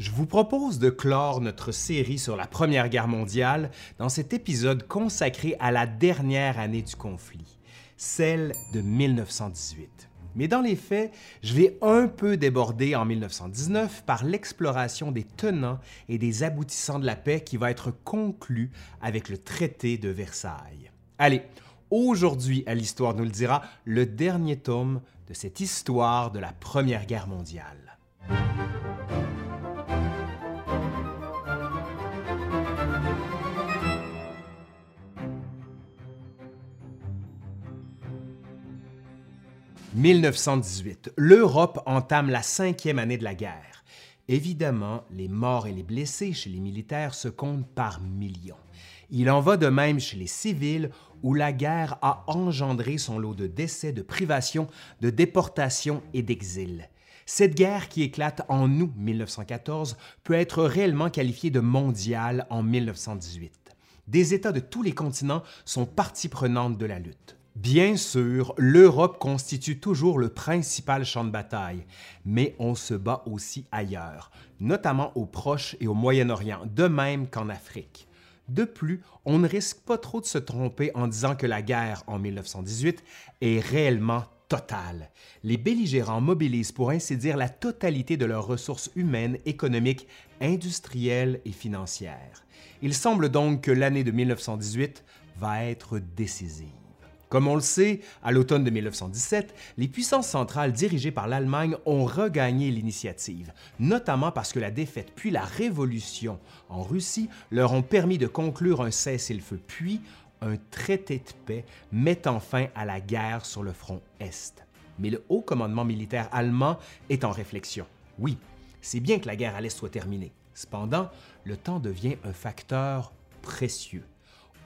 Je vous propose de clore notre série sur la Première Guerre mondiale dans cet épisode consacré à la dernière année du conflit, celle de 1918. Mais dans les faits, je vais un peu déborder en 1919 par l'exploration des tenants et des aboutissants de la paix qui va être conclue avec le traité de Versailles. Allez, aujourd'hui à l'Histoire nous le dira, le dernier tome de cette histoire de la Première Guerre mondiale. 1918. L'Europe entame la cinquième année de la guerre. Évidemment, les morts et les blessés chez les militaires se comptent par millions. Il en va de même chez les civils où la guerre a engendré son lot de décès, de privations, de déportations et d'exil. Cette guerre qui éclate en août 1914 peut être réellement qualifiée de mondiale en 1918. Des États de tous les continents sont partie prenante de la lutte. Bien sûr, l'Europe constitue toujours le principal champ de bataille, mais on se bat aussi ailleurs, notamment au Proche et au Moyen-Orient, de même qu'en Afrique. De plus, on ne risque pas trop de se tromper en disant que la guerre en 1918 est réellement totale. Les belligérants mobilisent pour ainsi dire la totalité de leurs ressources humaines, économiques, industrielles et financières. Il semble donc que l'année de 1918 va être décisive. Comme on le sait, à l'automne de 1917, les puissances centrales dirigées par l'Allemagne ont regagné l'initiative, notamment parce que la défaite puis la révolution en Russie leur ont permis de conclure un cessez-le-feu puis un traité de paix mettant fin à la guerre sur le front Est. Mais le haut commandement militaire allemand est en réflexion. Oui, c'est bien que la guerre à l'Est soit terminée. Cependant, le temps devient un facteur précieux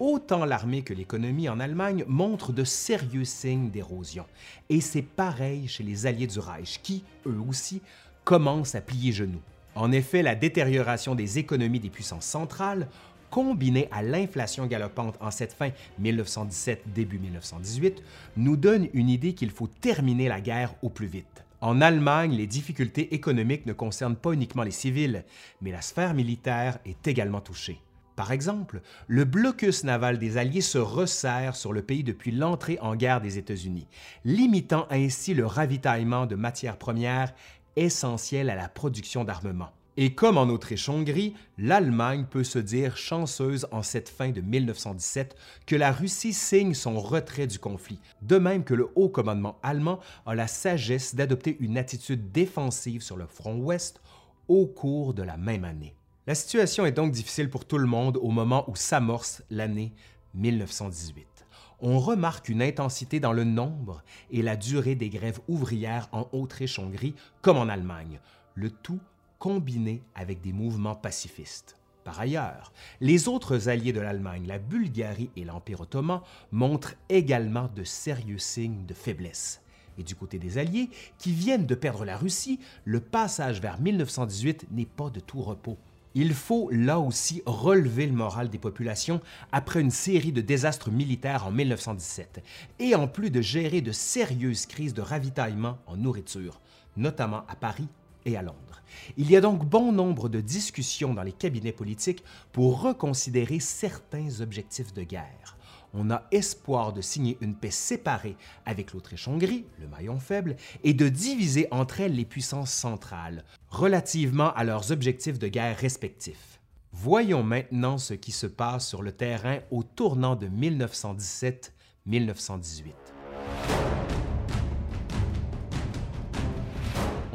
autant l'armée que l'économie en Allemagne montrent de sérieux signes d'érosion. Et c'est pareil chez les alliés du Reich qui, eux aussi, commencent à plier genoux. En effet, la détérioration des économies des puissances centrales, combinée à l'inflation galopante en cette fin 1917-début 1918, nous donne une idée qu'il faut terminer la guerre au plus vite. En Allemagne, les difficultés économiques ne concernent pas uniquement les civils, mais la sphère militaire est également touchée. Par exemple, le blocus naval des Alliés se resserre sur le pays depuis l'entrée en guerre des États-Unis, limitant ainsi le ravitaillement de matières premières essentielles à la production d'armement. Et comme en Autriche-Hongrie, l'Allemagne peut se dire chanceuse en cette fin de 1917 que la Russie signe son retrait du conflit, de même que le haut commandement allemand a la sagesse d'adopter une attitude défensive sur le front ouest au cours de la même année. La situation est donc difficile pour tout le monde au moment où s'amorce l'année 1918. On remarque une intensité dans le nombre et la durée des grèves ouvrières en Autriche-Hongrie comme en Allemagne, le tout combiné avec des mouvements pacifistes. Par ailleurs, les autres alliés de l'Allemagne, la Bulgarie et l'Empire ottoman, montrent également de sérieux signes de faiblesse. Et du côté des Alliés, qui viennent de perdre la Russie, le passage vers 1918 n'est pas de tout repos. Il faut là aussi relever le moral des populations après une série de désastres militaires en 1917, et en plus de gérer de sérieuses crises de ravitaillement en nourriture, notamment à Paris et à Londres. Il y a donc bon nombre de discussions dans les cabinets politiques pour reconsidérer certains objectifs de guerre on a espoir de signer une paix séparée avec l'Autriche-Hongrie, le maillon faible, et de diviser entre elles les puissances centrales, relativement à leurs objectifs de guerre respectifs. Voyons maintenant ce qui se passe sur le terrain au tournant de 1917-1918.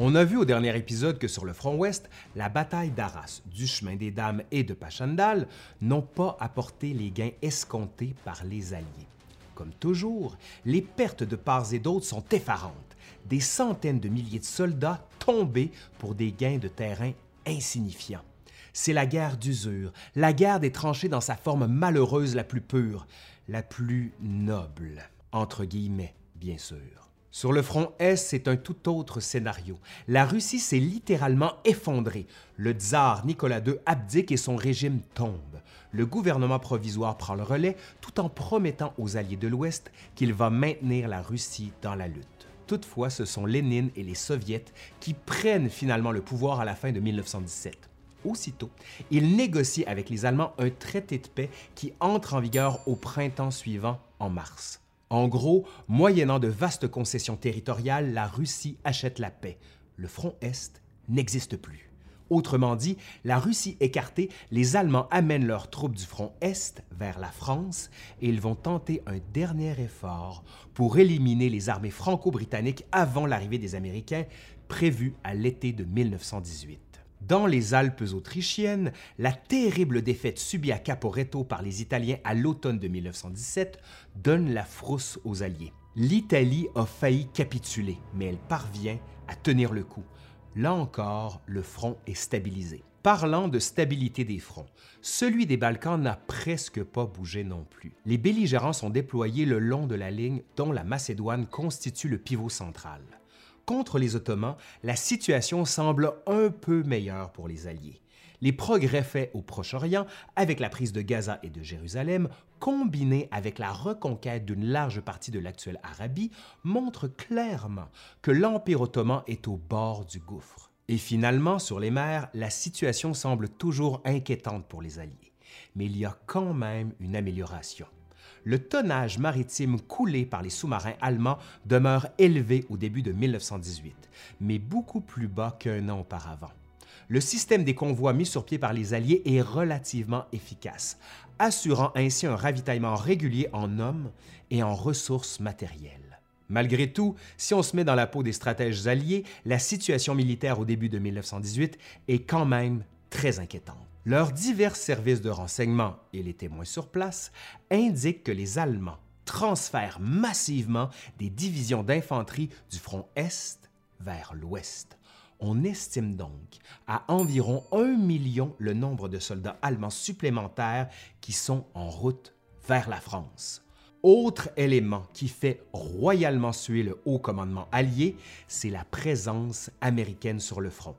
On a vu au dernier épisode que sur le front ouest, la bataille d'Arras, du chemin des Dames et de Pachandal n'ont pas apporté les gains escomptés par les Alliés. Comme toujours, les pertes de part et d'autre sont effarantes. Des centaines de milliers de soldats tombés pour des gains de terrain insignifiants. C'est la guerre d'usure, la guerre des tranchées dans sa forme malheureuse la plus pure, la plus noble, entre guillemets, bien sûr. Sur le front Est, c'est un tout autre scénario. La Russie s'est littéralement effondrée. Le tsar Nicolas II abdique et son régime tombe. Le gouvernement provisoire prend le relais tout en promettant aux alliés de l'Ouest qu'il va maintenir la Russie dans la lutte. Toutefois, ce sont Lénine et les Soviets qui prennent finalement le pouvoir à la fin de 1917. Aussitôt, ils négocient avec les Allemands un traité de paix qui entre en vigueur au printemps suivant, en mars. En gros, moyennant de vastes concessions territoriales, la Russie achète la paix. Le front Est n'existe plus. Autrement dit, la Russie écartée, les Allemands amènent leurs troupes du front Est vers la France et ils vont tenter un dernier effort pour éliminer les armées franco-britanniques avant l'arrivée des Américains, prévue à l'été de 1918. Dans les Alpes autrichiennes, la terrible défaite subie à Caporetto par les Italiens à l'automne de 1917 donne la frousse aux Alliés. L'Italie a failli capituler, mais elle parvient à tenir le coup. Là encore, le front est stabilisé. Parlant de stabilité des fronts, celui des Balkans n'a presque pas bougé non plus. Les belligérants sont déployés le long de la ligne dont la Macédoine constitue le pivot central contre les Ottomans, la situation semble un peu meilleure pour les Alliés. Les progrès faits au Proche-Orient, avec la prise de Gaza et de Jérusalem, combinés avec la reconquête d'une large partie de l'actuelle Arabie, montrent clairement que l'Empire ottoman est au bord du gouffre. Et finalement, sur les mers, la situation semble toujours inquiétante pour les Alliés. Mais il y a quand même une amélioration le tonnage maritime coulé par les sous-marins allemands demeure élevé au début de 1918, mais beaucoup plus bas qu'un an auparavant. Le système des convois mis sur pied par les Alliés est relativement efficace, assurant ainsi un ravitaillement régulier en hommes et en ressources matérielles. Malgré tout, si on se met dans la peau des stratèges alliés, la situation militaire au début de 1918 est quand même très inquiétante. Leurs divers services de renseignement et les témoins sur place indiquent que les Allemands transfèrent massivement des divisions d'infanterie du front Est vers l'Ouest. On estime donc à environ un million le nombre de soldats allemands supplémentaires qui sont en route vers la France. Autre élément qui fait royalement suer le haut commandement allié, c'est la présence américaine sur le front.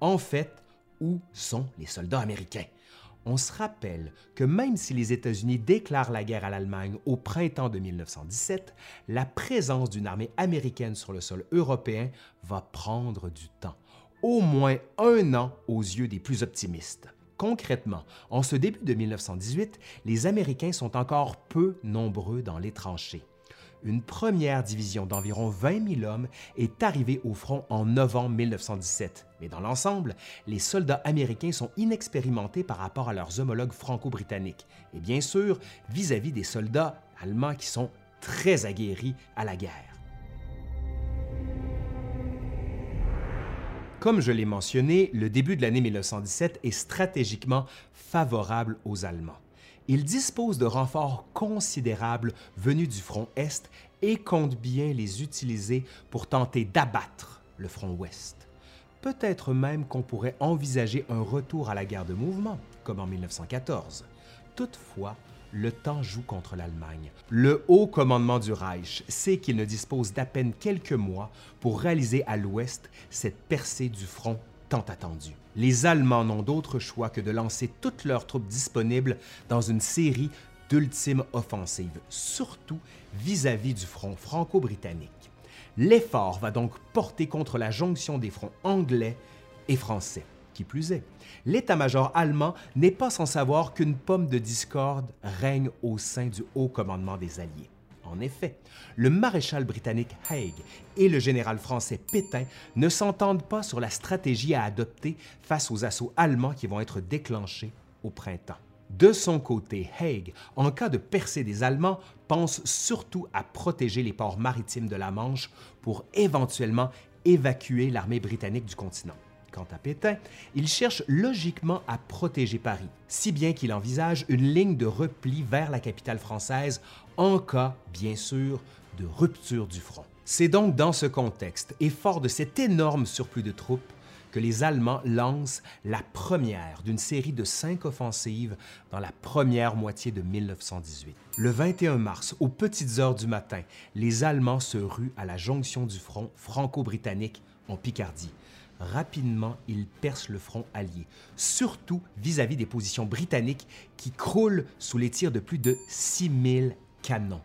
En fait, où sont les soldats américains? On se rappelle que même si les États-Unis déclarent la guerre à l'Allemagne au printemps de 1917, la présence d'une armée américaine sur le sol européen va prendre du temps, au moins un an aux yeux des plus optimistes. Concrètement, en ce début de 1918, les Américains sont encore peu nombreux dans les tranchées une première division d'environ 20 000 hommes est arrivée au front en novembre 1917. Mais dans l'ensemble, les soldats américains sont inexpérimentés par rapport à leurs homologues franco-britanniques et bien sûr vis-à-vis des soldats allemands qui sont très aguerris à la guerre. Comme je l'ai mentionné, le début de l'année 1917 est stratégiquement favorable aux Allemands il dispose de renforts considérables venus du front Est et compte bien les utiliser pour tenter d'abattre le front Ouest. Peut-être même qu'on pourrait envisager un retour à la guerre de mouvement, comme en 1914. Toutefois, le temps joue contre l'Allemagne. Le haut commandement du Reich sait qu'il ne dispose d'à peine quelques mois pour réaliser à l'ouest cette percée du front tant attendue les Allemands n'ont d'autre choix que de lancer toutes leurs troupes disponibles dans une série d'ultimes offensives, surtout vis-à-vis du front franco-britannique. L'effort va donc porter contre la jonction des fronts anglais et français. Qui plus est, l'état-major allemand n'est pas sans savoir qu'une pomme de discorde règne au sein du haut commandement des Alliés. En effet, le maréchal britannique Haig et le général français Pétain ne s'entendent pas sur la stratégie à adopter face aux assauts allemands qui vont être déclenchés au printemps. De son côté, Haig, en cas de percée des Allemands, pense surtout à protéger les ports maritimes de la Manche pour éventuellement évacuer l'armée britannique du continent. Quant à Pétain, il cherche logiquement à protéger Paris, si bien qu'il envisage une ligne de repli vers la capitale française en cas, bien sûr, de rupture du front. C'est donc dans ce contexte et fort de cet énorme surplus de troupes que les Allemands lancent la première d'une série de cinq offensives dans la première moitié de 1918. Le 21 mars, aux petites heures du matin, les Allemands se ruent à la jonction du front franco-britannique en Picardie rapidement, ils percent le front allié, surtout vis-à-vis des positions britanniques qui croulent sous les tirs de plus de 6000 canons.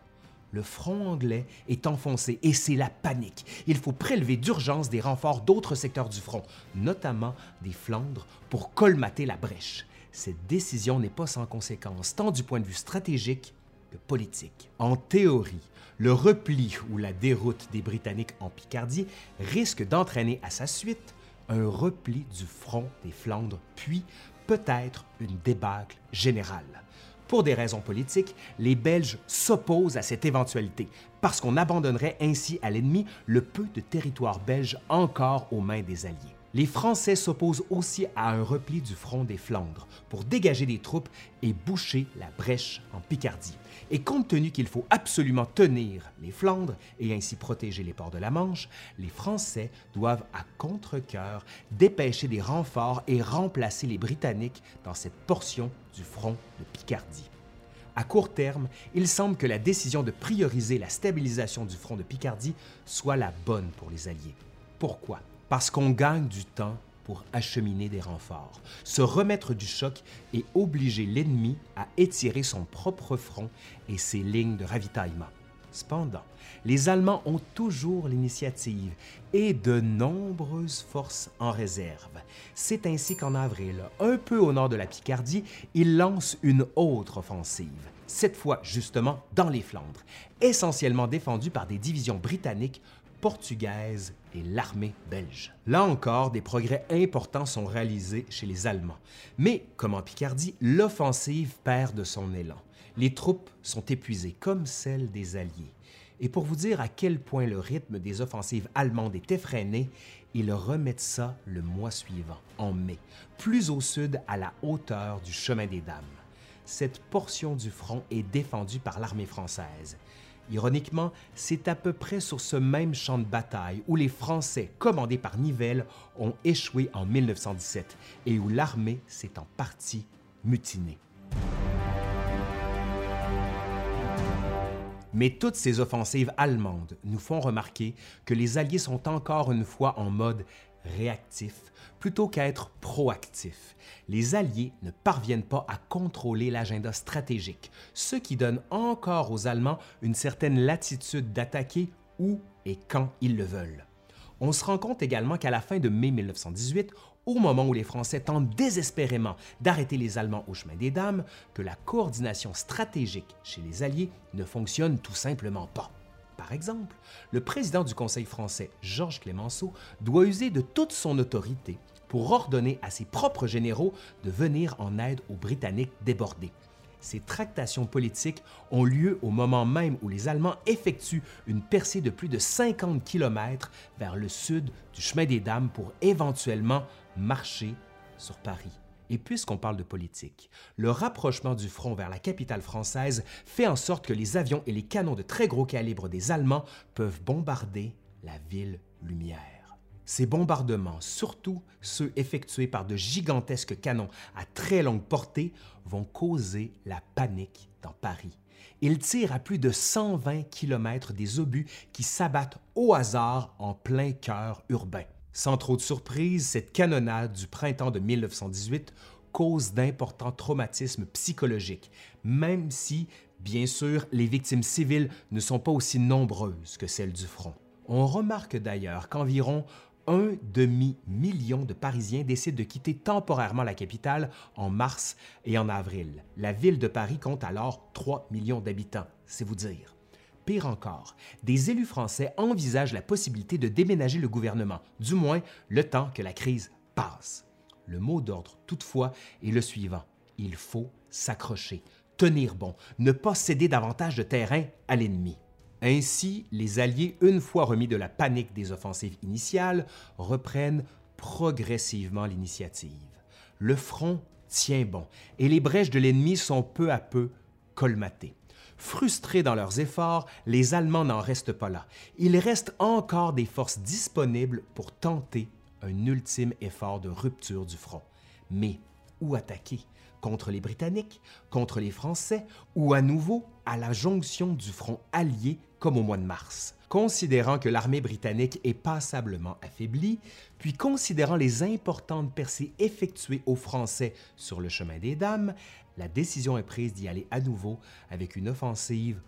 le front anglais est enfoncé et c'est la panique. Il faut prélever d'urgence des renforts d'autres secteurs du front, notamment des Flandres, pour colmater la brèche. Cette décision n'est pas sans conséquence, tant du point de vue stratégique que politique. En théorie, le repli ou la déroute des Britanniques en Picardie risque d'entraîner à sa suite un repli du front des Flandres, puis peut-être une débâcle générale. Pour des raisons politiques, les Belges s'opposent à cette éventualité, parce qu'on abandonnerait ainsi à l'ennemi le peu de territoire belge encore aux mains des Alliés. Les Français s'opposent aussi à un repli du front des Flandres pour dégager des troupes et boucher la brèche en Picardie. Et compte tenu qu'il faut absolument tenir les Flandres et ainsi protéger les ports de la Manche, les Français doivent à contre-coeur dépêcher des renforts et remplacer les Britanniques dans cette portion du front de Picardie. À court terme, il semble que la décision de prioriser la stabilisation du front de Picardie soit la bonne pour les Alliés. Pourquoi? Parce qu'on gagne du temps pour acheminer des renforts, se remettre du choc et obliger l'ennemi à étirer son propre front et ses lignes de ravitaillement. Cependant, les Allemands ont toujours l'initiative et de nombreuses forces en réserve. C'est ainsi qu'en avril, un peu au nord de la Picardie, ils lancent une autre offensive, cette fois justement dans les Flandres, essentiellement défendue par des divisions britanniques portugaise et l'armée belge. Là encore, des progrès importants sont réalisés chez les Allemands. Mais, comme en Picardie, l'offensive perd de son élan. Les troupes sont épuisées, comme celles des Alliés. Et pour vous dire à quel point le rythme des offensives allemandes est effréné, ils remettent ça le mois suivant, en mai, plus au sud à la hauteur du chemin des Dames. Cette portion du front est défendue par l'armée française. Ironiquement, c'est à peu près sur ce même champ de bataille où les Français, commandés par Nivelle, ont échoué en 1917 et où l'armée s'est en partie mutinée. Mais toutes ces offensives allemandes nous font remarquer que les Alliés sont encore une fois en mode réactif plutôt qu'à être proactif. Les Alliés ne parviennent pas à contrôler l'agenda stratégique, ce qui donne encore aux Allemands une certaine latitude d'attaquer où et quand ils le veulent. On se rend compte également qu'à la fin de mai 1918, au moment où les Français tentent désespérément d'arrêter les Allemands au chemin des Dames, que la coordination stratégique chez les Alliés ne fonctionne tout simplement pas. Par exemple, le président du Conseil français, Georges Clémenceau, doit user de toute son autorité pour ordonner à ses propres généraux de venir en aide aux Britanniques débordés. Ces tractations politiques ont lieu au moment même où les Allemands effectuent une percée de plus de 50 km vers le sud du chemin des Dames pour éventuellement marcher sur Paris. Et puisqu'on parle de politique, le rapprochement du front vers la capitale française fait en sorte que les avions et les canons de très gros calibre des Allemands peuvent bombarder la ville lumière. Ces bombardements, surtout ceux effectués par de gigantesques canons à très longue portée, vont causer la panique dans Paris. Ils tirent à plus de 120 km des obus qui s'abattent au hasard en plein cœur urbain. Sans trop de surprise, cette canonnade du printemps de 1918 cause d'importants traumatismes psychologiques, même si, bien sûr, les victimes civiles ne sont pas aussi nombreuses que celles du front. On remarque d'ailleurs qu'environ un demi-million de Parisiens décident de quitter temporairement la capitale en mars et en avril. La ville de Paris compte alors 3 millions d'habitants, c'est vous dire. Pire encore, des élus français envisagent la possibilité de déménager le gouvernement, du moins le temps que la crise passe. Le mot d'ordre, toutefois, est le suivant. Il faut s'accrocher, tenir bon, ne pas céder davantage de terrain à l'ennemi. Ainsi, les Alliés, une fois remis de la panique des offensives initiales, reprennent progressivement l'initiative. Le front tient bon et les brèches de l'ennemi sont peu à peu colmatées. Frustrés dans leurs efforts, les Allemands n'en restent pas là. Il reste encore des forces disponibles pour tenter un ultime effort de rupture du front. Mais où attaquer? Contre les Britanniques, contre les Français? Ou à nouveau à la jonction du front allié comme au mois de mars? Considérant que l'armée britannique est passablement affaiblie, puis considérant les importantes percées effectuées aux Français sur le chemin des Dames, la décision est prise d'y aller à nouveau avec une offensive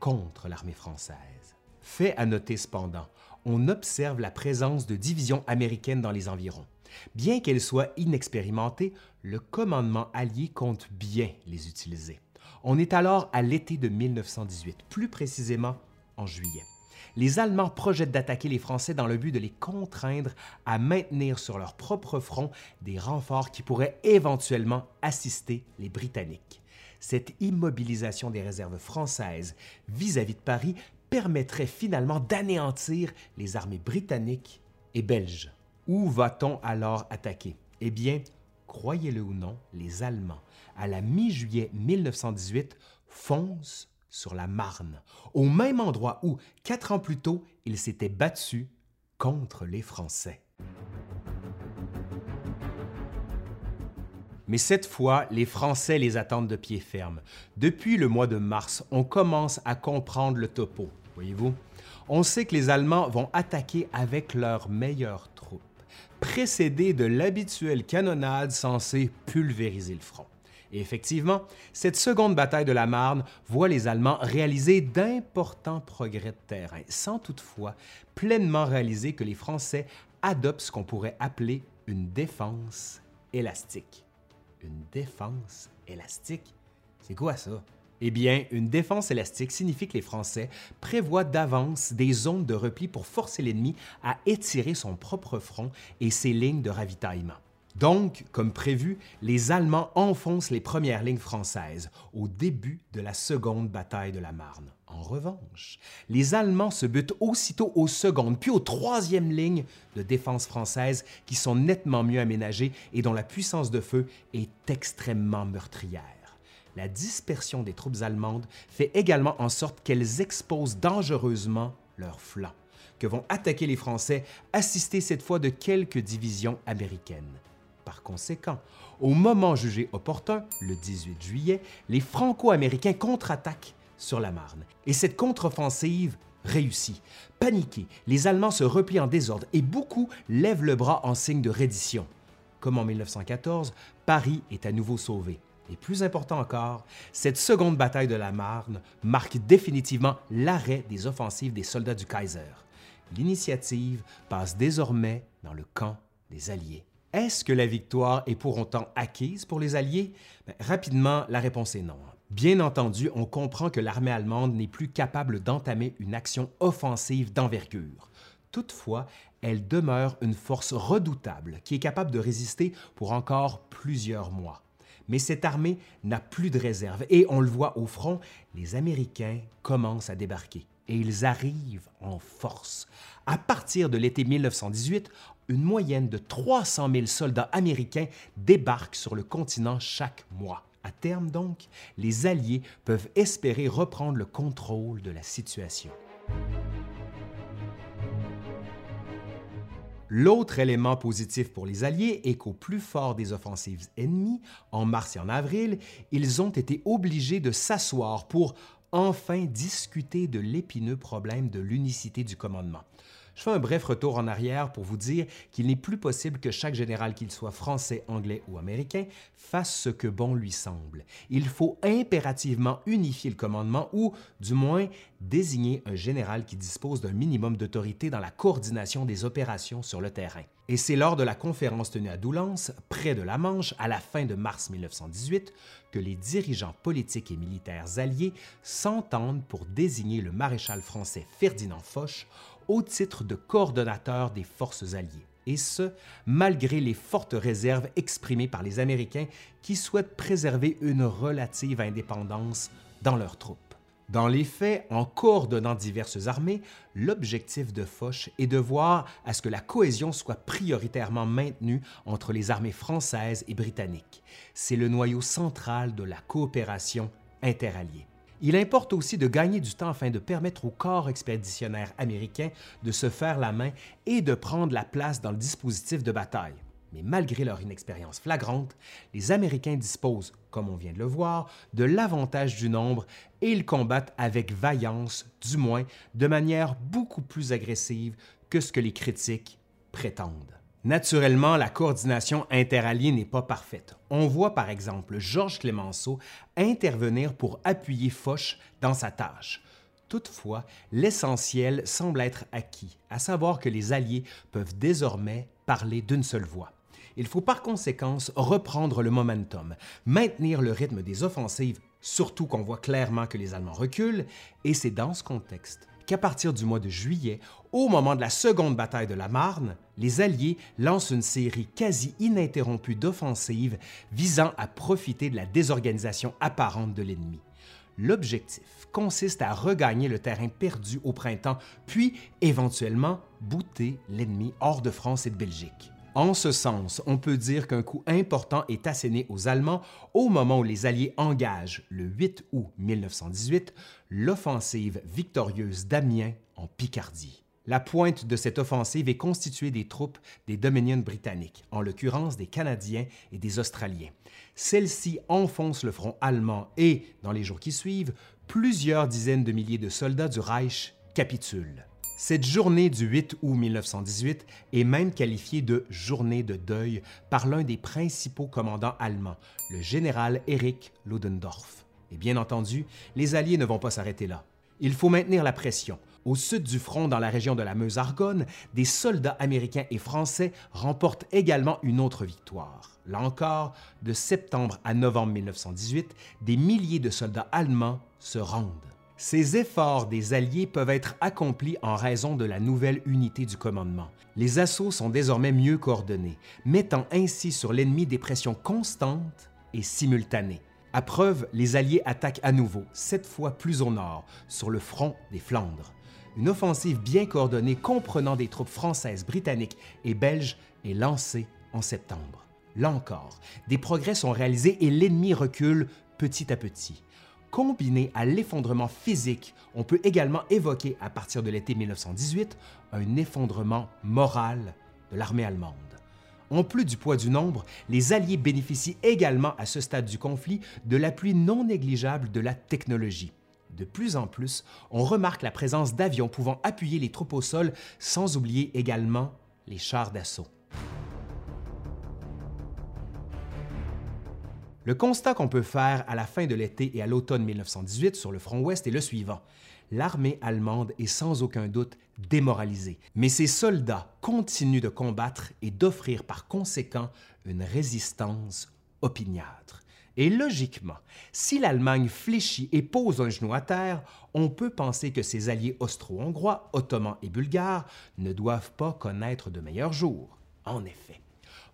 contre l'armée française. Fait à noter cependant, on observe la présence de divisions américaines dans les environs. Bien qu'elles soient inexpérimentées, le commandement allié compte bien les utiliser. On est alors à l'été de 1918, plus précisément en juillet. Les Allemands projettent d'attaquer les Français dans le but de les contraindre à maintenir sur leur propre front des renforts qui pourraient éventuellement assister les Britanniques. Cette immobilisation des réserves françaises vis-à-vis de Paris permettrait finalement d'anéantir les armées britanniques et belges. Où va-t-on alors attaquer? Eh bien, croyez-le ou non, les Allemands, à la mi-juillet 1918, foncent sur la Marne, au même endroit où, quatre ans plus tôt, ils s'étaient battus contre les Français. Mais cette fois, les Français les attendent de pied ferme. Depuis le mois de mars, on commence à comprendre le topo, voyez-vous. On sait que les Allemands vont attaquer avec leurs meilleures troupes, précédés de l'habituelle canonnade censée pulvériser le front. Effectivement, cette seconde bataille de la Marne voit les Allemands réaliser d'importants progrès de terrain, sans toutefois pleinement réaliser que les Français adoptent ce qu'on pourrait appeler une défense élastique une défense élastique? C'est quoi ça? Eh bien, une défense élastique signifie que les Français prévoient d'avance des zones de repli pour forcer l'ennemi à étirer son propre front et ses lignes de ravitaillement. Donc, comme prévu, les Allemands enfoncent les premières lignes françaises au début de la seconde bataille de la Marne. En revanche, les Allemands se butent aussitôt aux secondes puis aux troisièmes lignes de défense française qui sont nettement mieux aménagées et dont la puissance de feu est extrêmement meurtrière. La dispersion des troupes allemandes fait également en sorte qu'elles exposent dangereusement leurs flancs, que vont attaquer les Français, assistés cette fois de quelques divisions américaines. Conséquent, au moment jugé opportun, le 18 juillet, les Franco-Américains contre-attaquent sur la Marne. Et cette contre-offensive réussit. Paniqués, les Allemands se replient en désordre et beaucoup lèvent le bras en signe de reddition. Comme en 1914, Paris est à nouveau sauvé. Et plus important encore, cette seconde bataille de la Marne marque définitivement l'arrêt des offensives des soldats du Kaiser. L'initiative passe désormais dans le camp des Alliés. Est-ce que la victoire est pour autant acquise pour les Alliés? Ben, rapidement, la réponse est non. Bien entendu, on comprend que l'armée allemande n'est plus capable d'entamer une action offensive d'envergure. Toutefois, elle demeure une force redoutable qui est capable de résister pour encore plusieurs mois. Mais cette armée n'a plus de réserve et on le voit au front, les Américains commencent à débarquer et ils arrivent en force. À partir de l'été 1918, une moyenne de 300 000 soldats américains débarquent sur le continent chaque mois. À terme donc, les Alliés peuvent espérer reprendre le contrôle de la situation. L'autre élément positif pour les Alliés est qu'au plus fort des offensives ennemies, en mars et en avril, ils ont été obligés de s'asseoir pour enfin discuter de l'épineux problème de l'unicité du commandement. Je fais un bref retour en arrière pour vous dire qu'il n'est plus possible que chaque général, qu'il soit français, anglais ou américain, fasse ce que bon lui semble. Il faut impérativement unifier le commandement ou, du moins, désigner un général qui dispose d'un minimum d'autorité dans la coordination des opérations sur le terrain. Et c'est lors de la conférence tenue à Doullens, près de la Manche, à la fin de mars 1918, que les dirigeants politiques et militaires alliés s'entendent pour désigner le maréchal français Ferdinand Foch au titre de coordonnateur des forces alliées, et ce, malgré les fortes réserves exprimées par les Américains qui souhaitent préserver une relative indépendance dans leurs troupes. Dans les faits, en coordonnant diverses armées, l'objectif de Foch est de voir à ce que la cohésion soit prioritairement maintenue entre les armées françaises et britanniques. C'est le noyau central de la coopération interalliée. Il importe aussi de gagner du temps afin de permettre au corps expéditionnaire américain de se faire la main et de prendre la place dans le dispositif de bataille. Mais malgré leur inexpérience flagrante, les Américains disposent, comme on vient de le voir, de l'avantage du nombre et ils combattent avec vaillance, du moins de manière beaucoup plus agressive que ce que les critiques prétendent. Naturellement, la coordination interalliée n'est pas parfaite. On voit par exemple Georges Clémenceau intervenir pour appuyer Foch dans sa tâche. Toutefois, l'essentiel semble être acquis, à savoir que les Alliés peuvent désormais parler d'une seule voix. Il faut par conséquent reprendre le momentum, maintenir le rythme des offensives, surtout qu'on voit clairement que les Allemands reculent, et c'est dans ce contexte qu'à partir du mois de juillet, au moment de la seconde bataille de la Marne, les Alliés lancent une série quasi ininterrompue d'offensives visant à profiter de la désorganisation apparente de l'ennemi. L'objectif consiste à regagner le terrain perdu au printemps, puis éventuellement bouter l'ennemi hors de France et de Belgique. En ce sens, on peut dire qu'un coup important est asséné aux Allemands au moment où les Alliés engagent, le 8 août 1918, l'offensive victorieuse d'Amiens en Picardie. La pointe de cette offensive est constituée des troupes des Dominions britanniques, en l'occurrence des Canadiens et des Australiens. Celles-ci enfoncent le front allemand et, dans les jours qui suivent, plusieurs dizaines de milliers de soldats du Reich capitulent. Cette journée du 8 août 1918 est même qualifiée de journée de deuil par l'un des principaux commandants allemands, le général Erich Ludendorff. Et bien entendu, les Alliés ne vont pas s'arrêter là. Il faut maintenir la pression. Au sud du front, dans la région de la Meuse-Argonne, des soldats américains et français remportent également une autre victoire. Là encore, de septembre à novembre 1918, des milliers de soldats allemands se rendent. Ces efforts des Alliés peuvent être accomplis en raison de la nouvelle unité du commandement. Les assauts sont désormais mieux coordonnés, mettant ainsi sur l'ennemi des pressions constantes et simultanées. À preuve, les Alliés attaquent à nouveau, cette fois plus au nord, sur le front des Flandres. Une offensive bien coordonnée comprenant des troupes françaises, britanniques et belges est lancée en septembre. Là encore, des progrès sont réalisés et l'ennemi recule petit à petit. Combiné à l'effondrement physique, on peut également évoquer à partir de l'été 1918 un effondrement moral de l'armée allemande. En plus du poids du nombre, les Alliés bénéficient également à ce stade du conflit de l'appui non négligeable de la technologie. De plus en plus, on remarque la présence d'avions pouvant appuyer les troupes au sol, sans oublier également les chars d'assaut. Le constat qu'on peut faire à la fin de l'été et à l'automne 1918 sur le front ouest est le suivant. L'armée allemande est sans aucun doute démoralisée, mais ses soldats continuent de combattre et d'offrir par conséquent une résistance opiniâtre. Et logiquement, si l'Allemagne fléchit et pose un genou à terre, on peut penser que ses alliés austro-hongrois, ottomans et bulgares ne doivent pas connaître de meilleurs jours. En effet,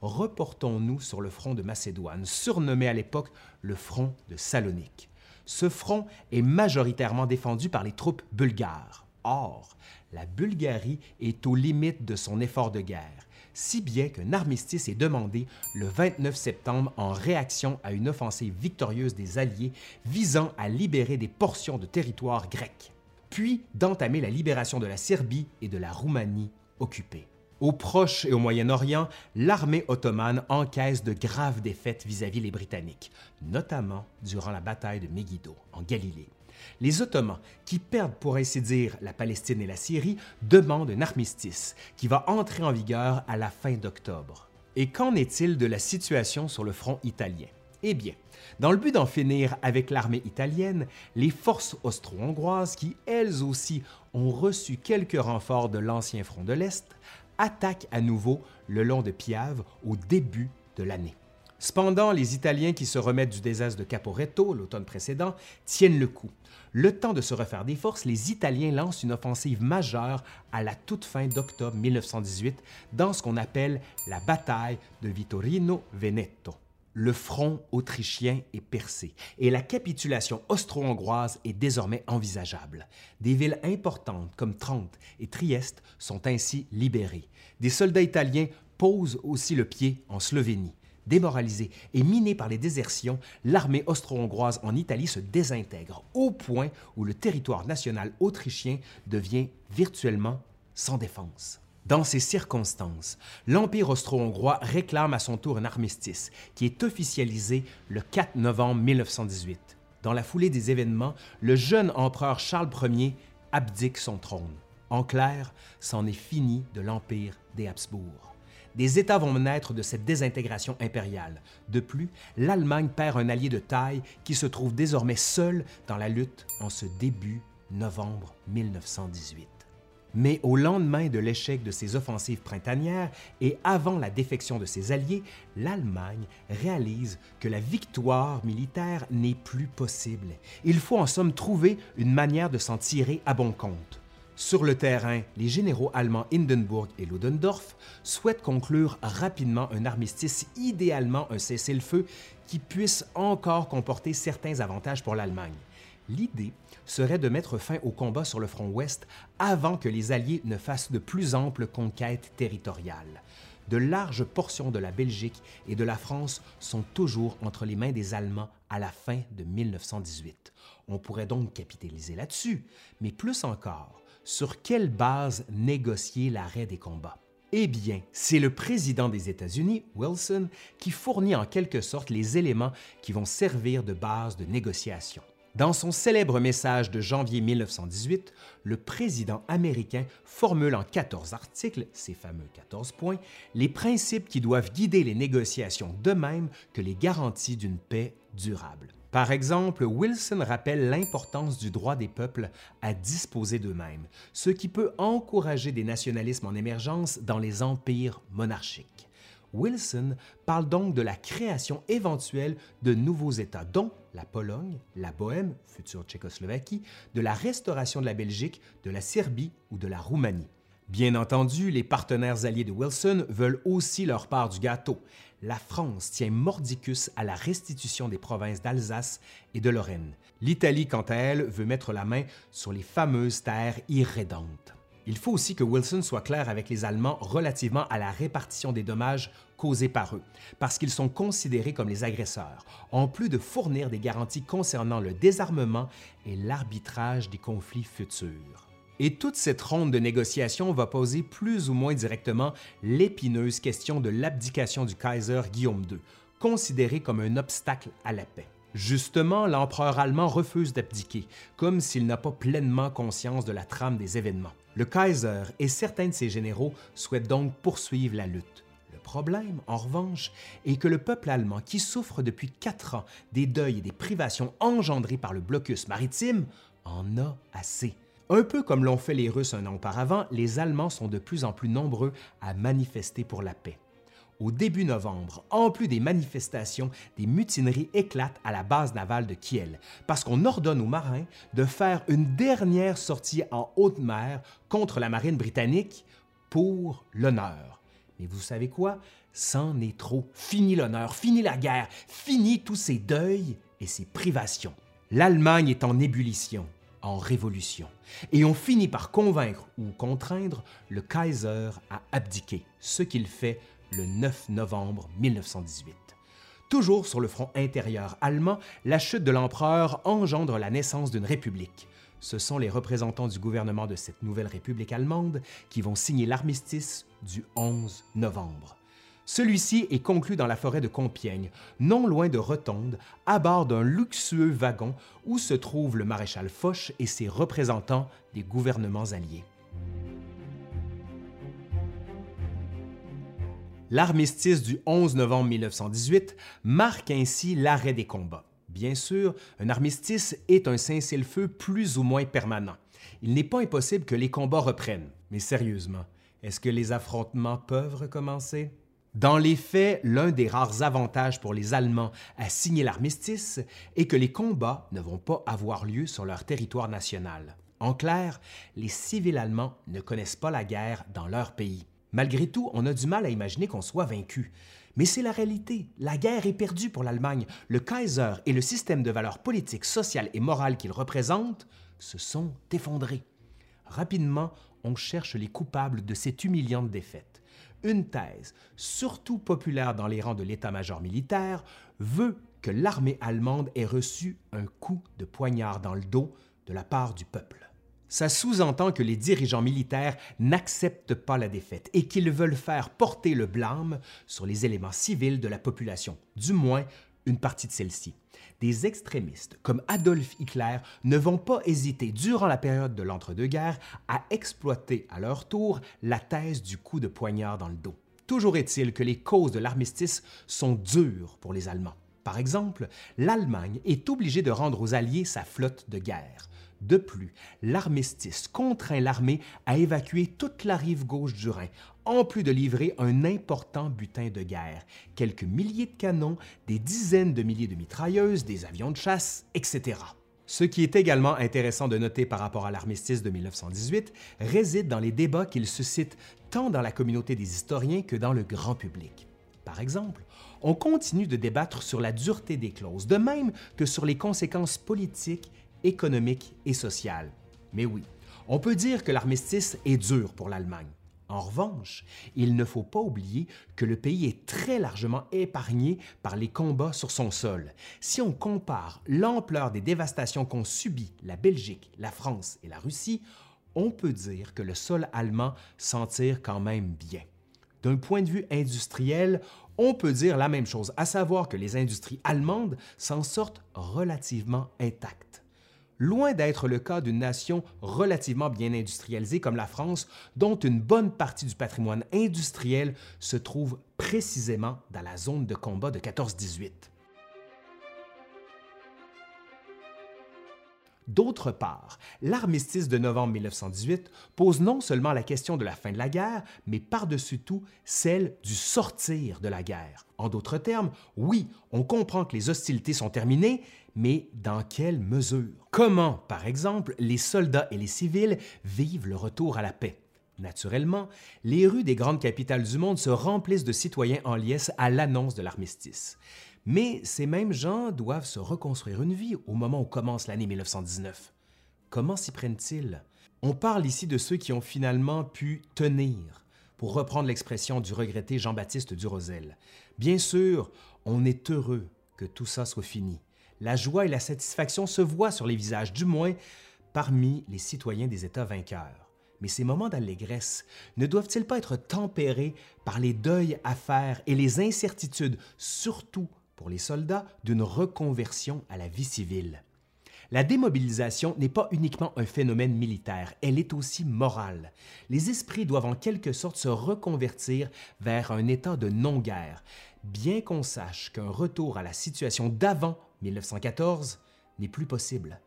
reportons-nous sur le front de Macédoine, surnommé à l'époque le front de Salonique. Ce front est majoritairement défendu par les troupes bulgares. Or, la Bulgarie est aux limites de son effort de guerre, si bien qu'un armistice est demandé le 29 septembre en réaction à une offensive victorieuse des Alliés visant à libérer des portions de territoire grec, puis d'entamer la libération de la Serbie et de la Roumanie occupées. Au Proche et au Moyen-Orient, l'armée ottomane encaisse de graves défaites vis-à-vis les Britanniques, notamment durant la bataille de Megiddo, en Galilée. Les Ottomans, qui perdent pour ainsi dire la Palestine et la Syrie, demandent un armistice qui va entrer en vigueur à la fin d'octobre. Et qu'en est-il de la situation sur le front italien? Eh bien, dans le but d'en finir avec l'armée italienne, les forces austro-hongroises, qui elles aussi ont reçu quelques renforts de l'ancien front de l'Est, attaque à nouveau le long de Piave au début de l'année. Cependant, les Italiens qui se remettent du désastre de Caporetto l'automne précédent tiennent le coup. Le temps de se refaire des forces, les Italiens lancent une offensive majeure à la toute fin d'octobre 1918 dans ce qu'on appelle la bataille de Vittorino Veneto le front autrichien est percé et la capitulation austro-hongroise est désormais envisageable. Des villes importantes comme Trente et Trieste sont ainsi libérées. Des soldats italiens posent aussi le pied en Slovénie. Démoralisée et minée par les désertions, l'armée austro-hongroise en Italie se désintègre au point où le territoire national autrichien devient virtuellement sans défense. Dans ces circonstances, l'Empire austro-hongrois réclame à son tour un armistice qui est officialisé le 4 novembre 1918. Dans la foulée des événements, le jeune empereur Charles Ier abdique son trône. En clair, c'en est fini de l'Empire des Habsbourg. Des États vont naître de cette désintégration impériale. De plus, l'Allemagne perd un allié de taille qui se trouve désormais seul dans la lutte en ce début novembre 1918. Mais au lendemain de l'échec de ses offensives printanières et avant la défection de ses alliés, l'Allemagne réalise que la victoire militaire n'est plus possible. Il faut en somme trouver une manière de s'en tirer à bon compte. Sur le terrain, les généraux allemands Hindenburg et Ludendorff souhaitent conclure rapidement un armistice, idéalement un cessez-le-feu qui puisse encore comporter certains avantages pour l'Allemagne. L'idée serait de mettre fin au combat sur le front ouest avant que les Alliés ne fassent de plus amples conquêtes territoriales. De larges portions de la Belgique et de la France sont toujours entre les mains des Allemands à la fin de 1918. On pourrait donc capitaliser là-dessus, mais plus encore, sur quelle base négocier l'arrêt des combats? Eh bien, c'est le président des États-Unis, Wilson, qui fournit en quelque sorte les éléments qui vont servir de base de négociation. Dans son célèbre message de janvier 1918, le président américain formule en 14 articles, ces fameux 14 points, les principes qui doivent guider les négociations de même que les garanties d'une paix durable. Par exemple, Wilson rappelle l'importance du droit des peuples à disposer d'eux-mêmes, ce qui peut encourager des nationalismes en émergence dans les empires monarchiques. Wilson parle donc de la création éventuelle de nouveaux États, dont la Pologne, la Bohème, future Tchécoslovaquie, de la restauration de la Belgique, de la Serbie ou de la Roumanie. Bien entendu, les partenaires alliés de Wilson veulent aussi leur part du gâteau. La France tient mordicus à la restitution des provinces d'Alsace et de Lorraine. L'Italie, quant à elle, veut mettre la main sur les fameuses terres irrédentes. Il faut aussi que Wilson soit clair avec les Allemands relativement à la répartition des dommages causés par eux, parce qu'ils sont considérés comme les agresseurs, en plus de fournir des garanties concernant le désarmement et l'arbitrage des conflits futurs. Et toute cette ronde de négociations va poser plus ou moins directement l'épineuse question de l'abdication du Kaiser Guillaume II, considéré comme un obstacle à la paix. Justement, l'empereur allemand refuse d'abdiquer, comme s'il n'a pas pleinement conscience de la trame des événements. Le Kaiser et certains de ses généraux souhaitent donc poursuivre la lutte. Le problème, en revanche, est que le peuple allemand, qui souffre depuis quatre ans des deuils et des privations engendrés par le blocus maritime, en a assez. Un peu comme l'ont fait les Russes un an auparavant, les Allemands sont de plus en plus nombreux à manifester pour la paix au début novembre, en plus des manifestations, des mutineries éclatent à la base navale de Kiel parce qu'on ordonne aux marins de faire une dernière sortie en haute mer contre la marine britannique pour l'honneur. Mais vous savez quoi? C'en est trop. Fini l'honneur, fini la guerre, fini tous ces deuils et ces privations. L'Allemagne est en ébullition, en révolution, et on finit par convaincre ou contraindre le Kaiser à abdiquer, ce qu'il fait le 9 novembre 1918. Toujours sur le front intérieur allemand, la chute de l'empereur engendre la naissance d'une république. Ce sont les représentants du gouvernement de cette nouvelle république allemande qui vont signer l'armistice du 11 novembre. Celui-ci est conclu dans la forêt de Compiègne, non loin de Rotonde, à bord d'un luxueux wagon où se trouvent le maréchal Foch et ses représentants des gouvernements alliés. L'armistice du 11 novembre 1918 marque ainsi l'arrêt des combats. Bien sûr, un armistice est un cessez-le-feu plus ou moins permanent. Il n'est pas impossible que les combats reprennent. Mais sérieusement, est-ce que les affrontements peuvent recommencer? Dans les faits, l'un des rares avantages pour les Allemands à signer l'armistice est que les combats ne vont pas avoir lieu sur leur territoire national. En clair, les civils allemands ne connaissent pas la guerre dans leur pays. Malgré tout, on a du mal à imaginer qu'on soit vaincu. Mais c'est la réalité. La guerre est perdue pour l'Allemagne. Le Kaiser et le système de valeurs politiques, sociales et morales qu'il représente se sont effondrés. Rapidement, on cherche les coupables de cette humiliante défaite. Une thèse, surtout populaire dans les rangs de l'état-major militaire, veut que l'armée allemande ait reçu un coup de poignard dans le dos de la part du peuple. Ça sous-entend que les dirigeants militaires n'acceptent pas la défaite et qu'ils veulent faire porter le blâme sur les éléments civils de la population, du moins une partie de celle-ci. Des extrémistes comme Adolf Hitler ne vont pas hésiter durant la période de l'entre-deux-guerres à exploiter à leur tour la thèse du coup de poignard dans le dos. Toujours est-il que les causes de l'armistice sont dures pour les Allemands. Par exemple, l'Allemagne est obligée de rendre aux Alliés sa flotte de guerre. De plus, l'armistice contraint l'armée à évacuer toute la rive gauche du Rhin, en plus de livrer un important butin de guerre, quelques milliers de canons, des dizaines de milliers de mitrailleuses, des avions de chasse, etc. Ce qui est également intéressant de noter par rapport à l'armistice de 1918 réside dans les débats qu'il suscite tant dans la communauté des historiens que dans le grand public. Par exemple, on continue de débattre sur la dureté des clauses, de même que sur les conséquences politiques, économiques et sociales. Mais oui, on peut dire que l'armistice est dur pour l'Allemagne. En revanche, il ne faut pas oublier que le pays est très largement épargné par les combats sur son sol. Si on compare l'ampleur des dévastations qu'ont subies la Belgique, la France et la Russie, on peut dire que le sol allemand s'en tire quand même bien. D'un point de vue industriel, on peut dire la même chose, à savoir que les industries allemandes s'en sortent relativement intactes loin d'être le cas d'une nation relativement bien industrialisée comme la France, dont une bonne partie du patrimoine industriel se trouve précisément dans la zone de combat de 14-18. D'autre part, l'armistice de novembre 1918 pose non seulement la question de la fin de la guerre, mais par-dessus tout celle du sortir de la guerre. En d'autres termes, oui, on comprend que les hostilités sont terminées, mais dans quelle mesure? Comment, par exemple, les soldats et les civils vivent le retour à la paix? Naturellement, les rues des grandes capitales du monde se remplissent de citoyens en liesse à l'annonce de l'armistice. Mais ces mêmes gens doivent se reconstruire une vie au moment où commence l'année 1919. Comment s'y prennent-ils? On parle ici de ceux qui ont finalement pu tenir, pour reprendre l'expression du regretté Jean-Baptiste Durosel. Bien sûr, on est heureux que tout ça soit fini. La joie et la satisfaction se voient sur les visages, du moins parmi les citoyens des États vainqueurs. Mais ces moments d'allégresse ne doivent-ils pas être tempérés par les deuils à faire et les incertitudes, surtout pour les soldats d'une reconversion à la vie civile? La démobilisation n'est pas uniquement un phénomène militaire, elle est aussi morale. Les esprits doivent en quelque sorte se reconvertir vers un état de non-guerre, bien qu'on sache qu'un retour à la situation d'avant 1914 n'est plus possible.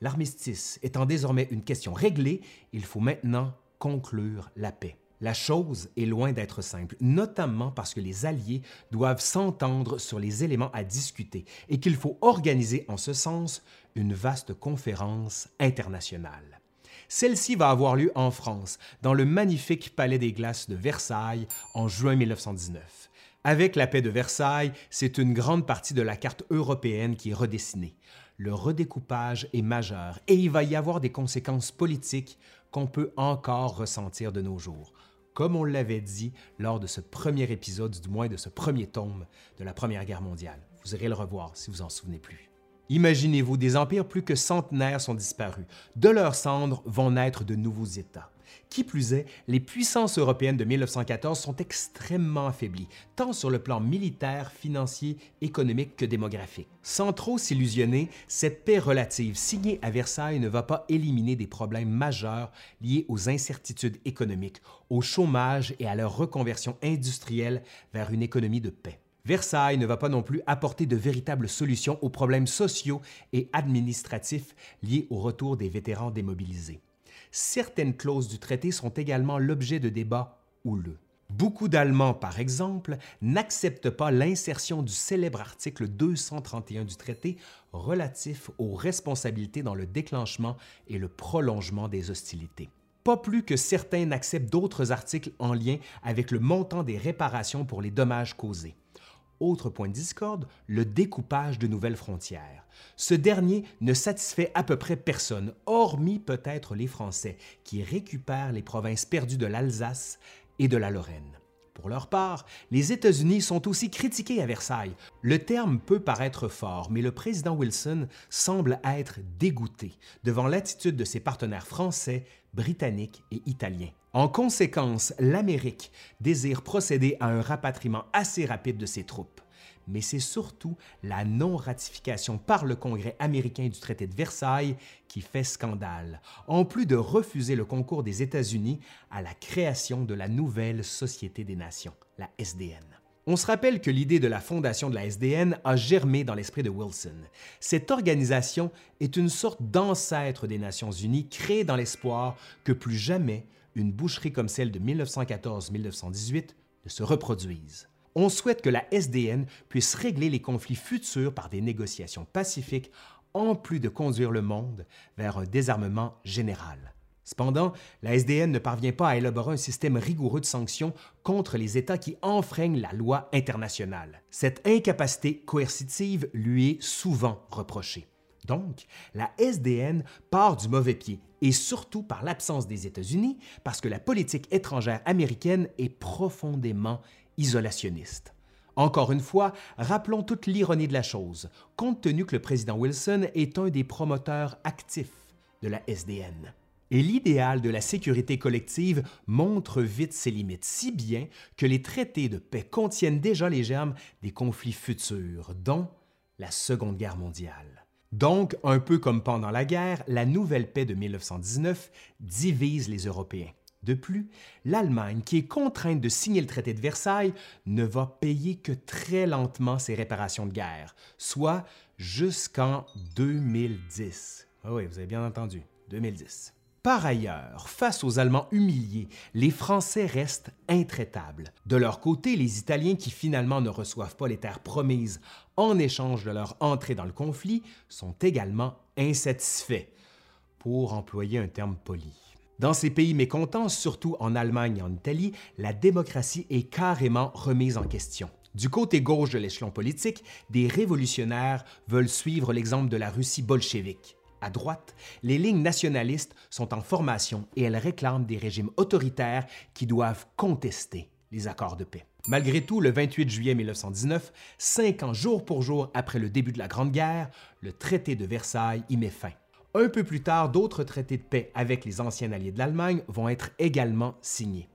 L'armistice étant désormais une question réglée, il faut maintenant conclure la paix. La chose est loin d'être simple, notamment parce que les Alliés doivent s'entendre sur les éléments à discuter et qu'il faut organiser en ce sens une vaste conférence internationale. Celle-ci va avoir lieu en France, dans le magnifique Palais des Glaces de Versailles, en juin 1919. Avec la paix de Versailles, c'est une grande partie de la carte européenne qui est redessinée. Le redécoupage est majeur et il va y avoir des conséquences politiques qu'on peut encore ressentir de nos jours, comme on l'avait dit lors de ce premier épisode, du moins de ce premier tome de la Première Guerre mondiale. Vous irez le revoir si vous en souvenez plus. Imaginez-vous, des empires plus que centenaires sont disparus. De leurs cendres vont naître de nouveaux États. Qui plus est, les puissances européennes de 1914 sont extrêmement affaiblies, tant sur le plan militaire, financier, économique que démographique. Sans trop s'illusionner, cette paix relative signée à Versailles ne va pas éliminer des problèmes majeurs liés aux incertitudes économiques, au chômage et à leur reconversion industrielle vers une économie de paix. Versailles ne va pas non plus apporter de véritables solutions aux problèmes sociaux et administratifs liés au retour des vétérans démobilisés certaines clauses du traité sont également l'objet de débats houleux. Beaucoup d'Allemands, par exemple, n'acceptent pas l'insertion du célèbre article 231 du traité relatif aux responsabilités dans le déclenchement et le prolongement des hostilités. Pas plus que certains n'acceptent d'autres articles en lien avec le montant des réparations pour les dommages causés. Autre point de discorde, le découpage de nouvelles frontières. Ce dernier ne satisfait à peu près personne, hormis peut-être les Français, qui récupèrent les provinces perdues de l'Alsace et de la Lorraine. Pour leur part, les États-Unis sont aussi critiqués à Versailles. Le terme peut paraître fort, mais le président Wilson semble être dégoûté devant l'attitude de ses partenaires français, britanniques et italiens. En conséquence, l'Amérique désire procéder à un rapatriement assez rapide de ses troupes. Mais c'est surtout la non-ratification par le Congrès américain du traité de Versailles qui fait scandale, en plus de refuser le concours des États-Unis à la création de la nouvelle Société des Nations, la SDN. On se rappelle que l'idée de la fondation de la SDN a germé dans l'esprit de Wilson. Cette organisation est une sorte d'ancêtre des Nations Unies créée dans l'espoir que plus jamais une boucherie comme celle de 1914-1918 ne se reproduise. On souhaite que la SDN puisse régler les conflits futurs par des négociations pacifiques en plus de conduire le monde vers un désarmement général. Cependant, la SDN ne parvient pas à élaborer un système rigoureux de sanctions contre les États qui enfreignent la loi internationale. Cette incapacité coercitive lui est souvent reprochée. Donc, la SDN part du mauvais pied, et surtout par l'absence des États-Unis, parce que la politique étrangère américaine est profondément isolationniste. Encore une fois, rappelons toute l'ironie de la chose, compte tenu que le président Wilson est un des promoteurs actifs de la SDN. Et l'idéal de la sécurité collective montre vite ses limites, si bien que les traités de paix contiennent déjà les germes des conflits futurs, dont la Seconde Guerre mondiale. Donc, un peu comme pendant la guerre, la nouvelle paix de 1919 divise les Européens. De plus, l'Allemagne, qui est contrainte de signer le traité de Versailles, ne va payer que très lentement ses réparations de guerre, soit jusqu'en 2010. Ah oui, vous avez bien entendu, 2010. Par ailleurs, face aux Allemands humiliés, les Français restent intraitables. De leur côté, les Italiens qui finalement ne reçoivent pas les terres promises en échange de leur entrée dans le conflit sont également insatisfaits, pour employer un terme poli. Dans ces pays mécontents, surtout en Allemagne et en Italie, la démocratie est carrément remise en question. Du côté gauche de l'échelon politique, des révolutionnaires veulent suivre l'exemple de la Russie bolchevique. À droite, les lignes nationalistes sont en formation et elles réclament des régimes autoritaires qui doivent contester les accords de paix. Malgré tout, le 28 juillet 1919, cinq ans jour pour jour après le début de la Grande Guerre, le traité de Versailles y met fin. Un peu plus tard, d'autres traités de paix avec les anciens alliés de l'Allemagne vont être également signés.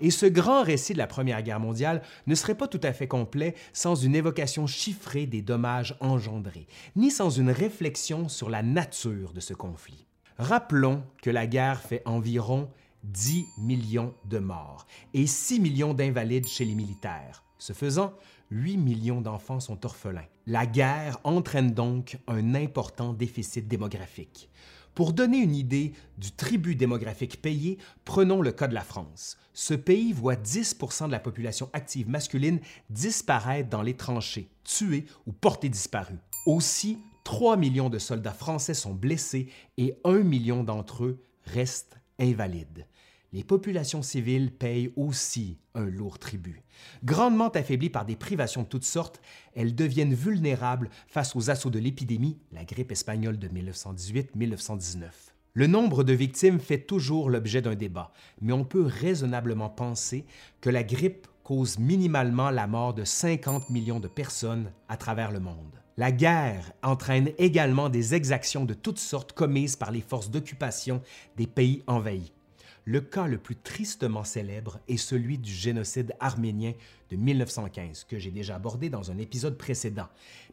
Et ce grand récit de la Première Guerre mondiale ne serait pas tout à fait complet sans une évocation chiffrée des dommages engendrés, ni sans une réflexion sur la nature de ce conflit. Rappelons que la guerre fait environ 10 millions de morts et 6 millions d'invalides chez les militaires. Ce faisant, 8 millions d'enfants sont orphelins. La guerre entraîne donc un important déficit démographique. Pour donner une idée du tribut démographique payé, prenons le cas de la France. Ce pays voit 10% de la population active masculine disparaître dans les tranchées, tués ou portés disparus. Aussi, 3 millions de soldats français sont blessés et 1 million d'entre eux restent invalides les populations civiles payent aussi un lourd tribut. Grandement affaiblies par des privations de toutes sortes, elles deviennent vulnérables face aux assauts de l'épidémie, la grippe espagnole de 1918-1919. Le nombre de victimes fait toujours l'objet d'un débat, mais on peut raisonnablement penser que la grippe cause minimalement la mort de 50 millions de personnes à travers le monde. La guerre entraîne également des exactions de toutes sortes commises par les forces d'occupation des pays envahis. Le cas le plus tristement célèbre est celui du génocide arménien de 1915, que j'ai déjà abordé dans un épisode précédent,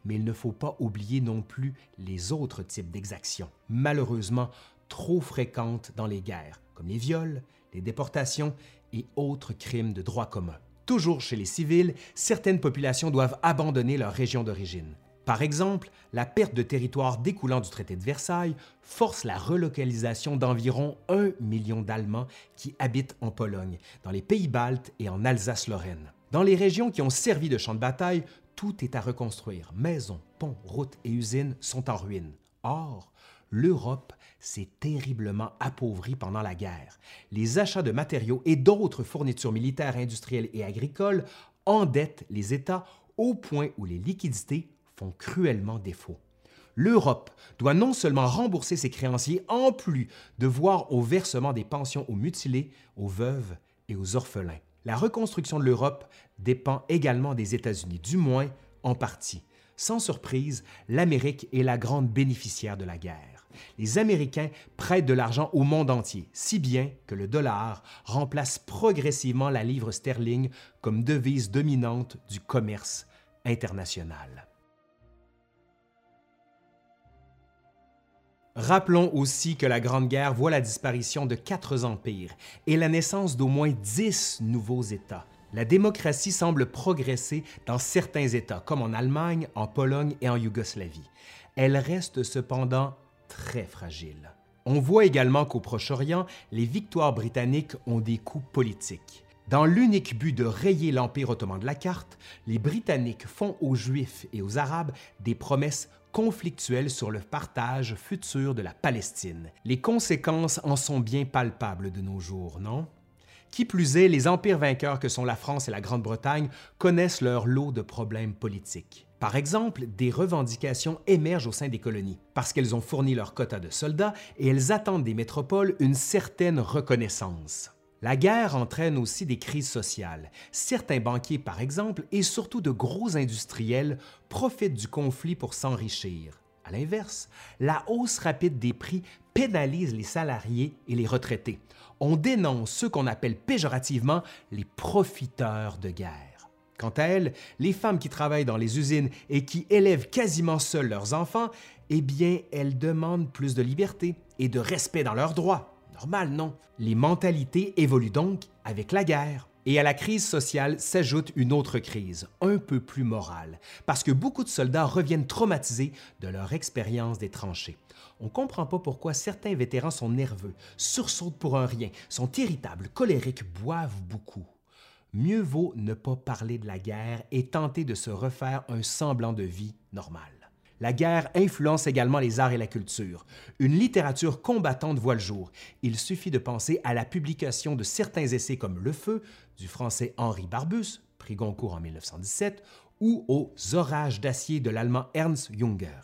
mais il ne faut pas oublier non plus les autres types d'exactions, malheureusement trop fréquentes dans les guerres, comme les viols, les déportations et autres crimes de droit commun. Toujours chez les civils, certaines populations doivent abandonner leur région d'origine. Par exemple, la perte de territoire découlant du traité de Versailles force la relocalisation d'environ un million d'Allemands qui habitent en Pologne, dans les pays baltes et en Alsace-Lorraine. Dans les régions qui ont servi de champ de bataille, tout est à reconstruire. Maisons, ponts, routes et usines sont en ruine. Or, l'Europe s'est terriblement appauvrie pendant la guerre. Les achats de matériaux et d'autres fournitures militaires, industrielles et agricoles endettent les États au point où les liquidités font cruellement défaut. L'Europe doit non seulement rembourser ses créanciers, en plus de voir au versement des pensions aux mutilés, aux veuves et aux orphelins. La reconstruction de l'Europe dépend également des États-Unis, du moins en partie. Sans surprise, l'Amérique est la grande bénéficiaire de la guerre. Les Américains prêtent de l'argent au monde entier, si bien que le dollar remplace progressivement la livre sterling comme devise dominante du commerce international. Rappelons aussi que la Grande Guerre voit la disparition de quatre empires et la naissance d'au moins dix nouveaux États. La démocratie semble progresser dans certains États, comme en Allemagne, en Pologne et en Yougoslavie. Elle reste cependant très fragile. On voit également qu'au Proche-Orient, les victoires britanniques ont des coûts politiques. Dans l'unique but de rayer l'Empire ottoman de la carte, les Britanniques font aux Juifs et aux Arabes des promesses conflictuelles sur le partage futur de la Palestine. Les conséquences en sont bien palpables de nos jours, non? Qui plus est, les empires vainqueurs que sont la France et la Grande-Bretagne connaissent leur lot de problèmes politiques. Par exemple, des revendications émergent au sein des colonies, parce qu'elles ont fourni leur quota de soldats et elles attendent des métropoles une certaine reconnaissance. La guerre entraîne aussi des crises sociales. Certains banquiers, par exemple, et surtout de gros industriels, profitent du conflit pour s'enrichir. À l'inverse, la hausse rapide des prix pénalise les salariés et les retraités. On dénonce ceux qu'on appelle péjorativement les profiteurs de guerre. Quant à elles, les femmes qui travaillent dans les usines et qui élèvent quasiment seules leurs enfants, eh bien, elles demandent plus de liberté et de respect dans leurs droits. Normal, non? Les mentalités évoluent donc avec la guerre. Et à la crise sociale s'ajoute une autre crise, un peu plus morale, parce que beaucoup de soldats reviennent traumatisés de leur expérience des tranchées. On ne comprend pas pourquoi certains vétérans sont nerveux, sursautent pour un rien, sont irritables, colériques, boivent beaucoup mieux vaut ne pas parler de la guerre et tenter de se refaire un semblant de vie normale. La guerre influence également les arts et la culture. Une littérature combattante voit le jour. Il suffit de penser à la publication de certains essais comme Le Feu du français Henri Barbus, prix Goncourt en 1917, ou aux Orages d'acier de l'allemand Ernst Junger.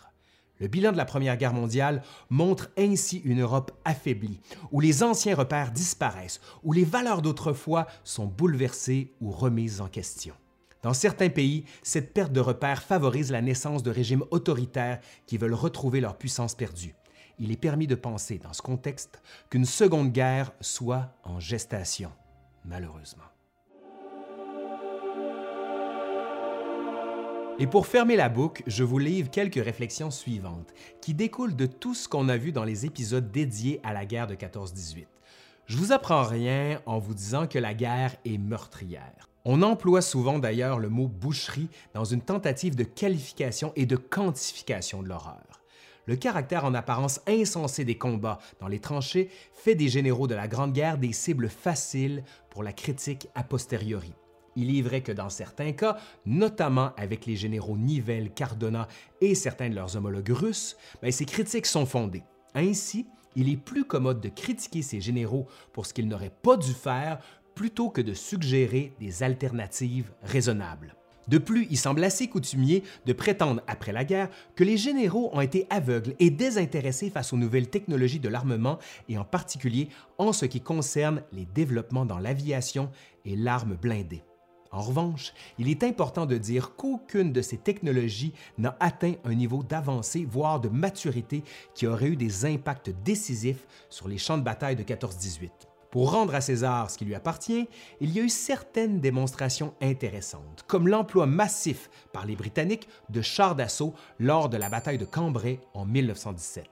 Le bilan de la Première Guerre mondiale montre ainsi une Europe affaiblie, où les anciens repères disparaissent, où les valeurs d'autrefois sont bouleversées ou remises en question. Dans certains pays, cette perte de repères favorise la naissance de régimes autoritaires qui veulent retrouver leur puissance perdue. Il est permis de penser, dans ce contexte, qu'une seconde guerre soit en gestation, malheureusement. Et pour fermer la boucle, je vous livre quelques réflexions suivantes, qui découlent de tout ce qu'on a vu dans les épisodes dédiés à la guerre de 14-18. Je vous apprends rien en vous disant que la guerre est meurtrière. On emploie souvent d'ailleurs le mot boucherie dans une tentative de qualification et de quantification de l'horreur. Le caractère en apparence insensé des combats dans les tranchées fait des généraux de la Grande Guerre des cibles faciles pour la critique a posteriori. Il est vrai que dans certains cas, notamment avec les généraux Nivelle, Cardona et certains de leurs homologues russes, ben, ces critiques sont fondées. Ainsi, il est plus commode de critiquer ces généraux pour ce qu'ils n'auraient pas dû faire plutôt que de suggérer des alternatives raisonnables. De plus, il semble assez coutumier de prétendre après la guerre que les généraux ont été aveugles et désintéressés face aux nouvelles technologies de l'armement et en particulier en ce qui concerne les développements dans l'aviation et l'arme blindée. En revanche, il est important de dire qu'aucune de ces technologies n'a atteint un niveau d'avancée, voire de maturité qui aurait eu des impacts décisifs sur les champs de bataille de 14-18. Pour rendre à César ce qui lui appartient, il y a eu certaines démonstrations intéressantes, comme l'emploi massif par les Britanniques de chars d'assaut lors de la bataille de Cambrai en 1917.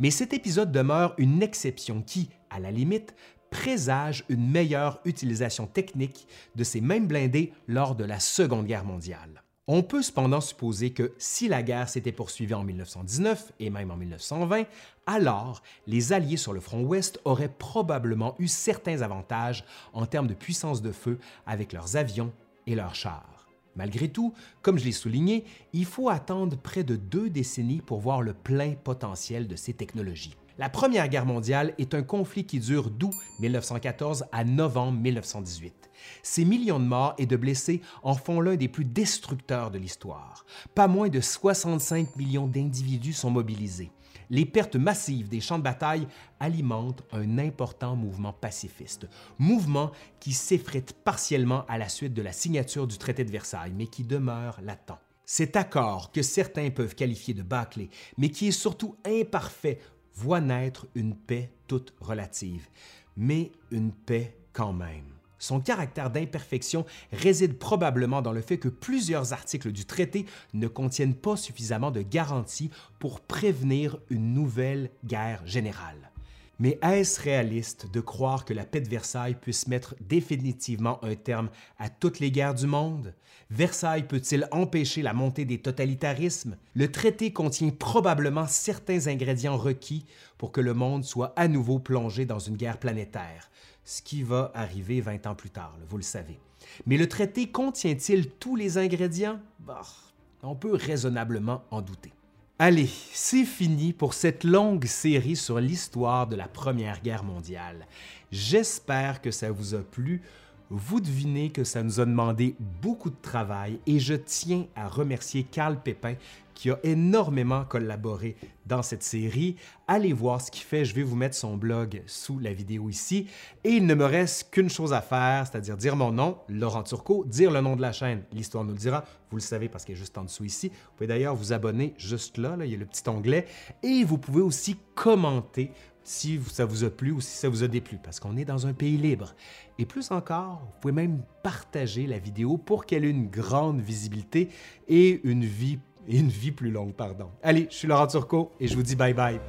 Mais cet épisode demeure une exception qui, à la limite, présage une meilleure utilisation technique de ces mêmes blindés lors de la Seconde Guerre mondiale. On peut cependant supposer que si la guerre s'était poursuivie en 1919 et même en 1920, alors les Alliés sur le front ouest auraient probablement eu certains avantages en termes de puissance de feu avec leurs avions et leurs chars. Malgré tout, comme je l'ai souligné, il faut attendre près de deux décennies pour voir le plein potentiel de ces technologies. La Première Guerre mondiale est un conflit qui dure d'août 1914 à novembre 1918. Ces millions de morts et de blessés en font l'un des plus destructeurs de l'histoire. Pas moins de 65 millions d'individus sont mobilisés. Les pertes massives des champs de bataille alimentent un important mouvement pacifiste, mouvement qui s'effrite partiellement à la suite de la signature du traité de Versailles, mais qui demeure latent. Cet accord, que certains peuvent qualifier de bâclé, mais qui est surtout imparfait voit naître une paix toute relative, mais une paix quand même. Son caractère d'imperfection réside probablement dans le fait que plusieurs articles du traité ne contiennent pas suffisamment de garanties pour prévenir une nouvelle guerre générale. Mais est-ce réaliste de croire que la paix de Versailles puisse mettre définitivement un terme à toutes les guerres du monde? Versailles peut-il empêcher la montée des totalitarismes? Le traité contient probablement certains ingrédients requis pour que le monde soit à nouveau plongé dans une guerre planétaire, ce qui va arriver 20 ans plus tard, vous le savez. Mais le traité contient-il tous les ingrédients? Bah, on peut raisonnablement en douter. Allez, c'est fini pour cette longue série sur l'histoire de la Première Guerre mondiale. J'espère que ça vous a plu. Vous devinez que ça nous a demandé beaucoup de travail et je tiens à remercier Carl Pépin qui a énormément collaboré dans cette série. Allez voir ce qu'il fait, je vais vous mettre son blog sous la vidéo ici. Et il ne me reste qu'une chose à faire, c'est-à-dire dire mon nom, Laurent Turcot, dire le nom de la chaîne, l'histoire nous le dira, vous le savez parce qu'elle est juste en dessous ici. Vous pouvez d'ailleurs vous abonner juste là, là, il y a le petit onglet, et vous pouvez aussi commenter si ça vous a plu ou si ça vous a déplu, parce qu'on est dans un pays libre. Et plus encore, vous pouvez même partager la vidéo pour qu'elle ait une grande visibilité et une vie, plus longue. Pardon. Allez, je suis Laurent Turcot et je vous dis bye bye.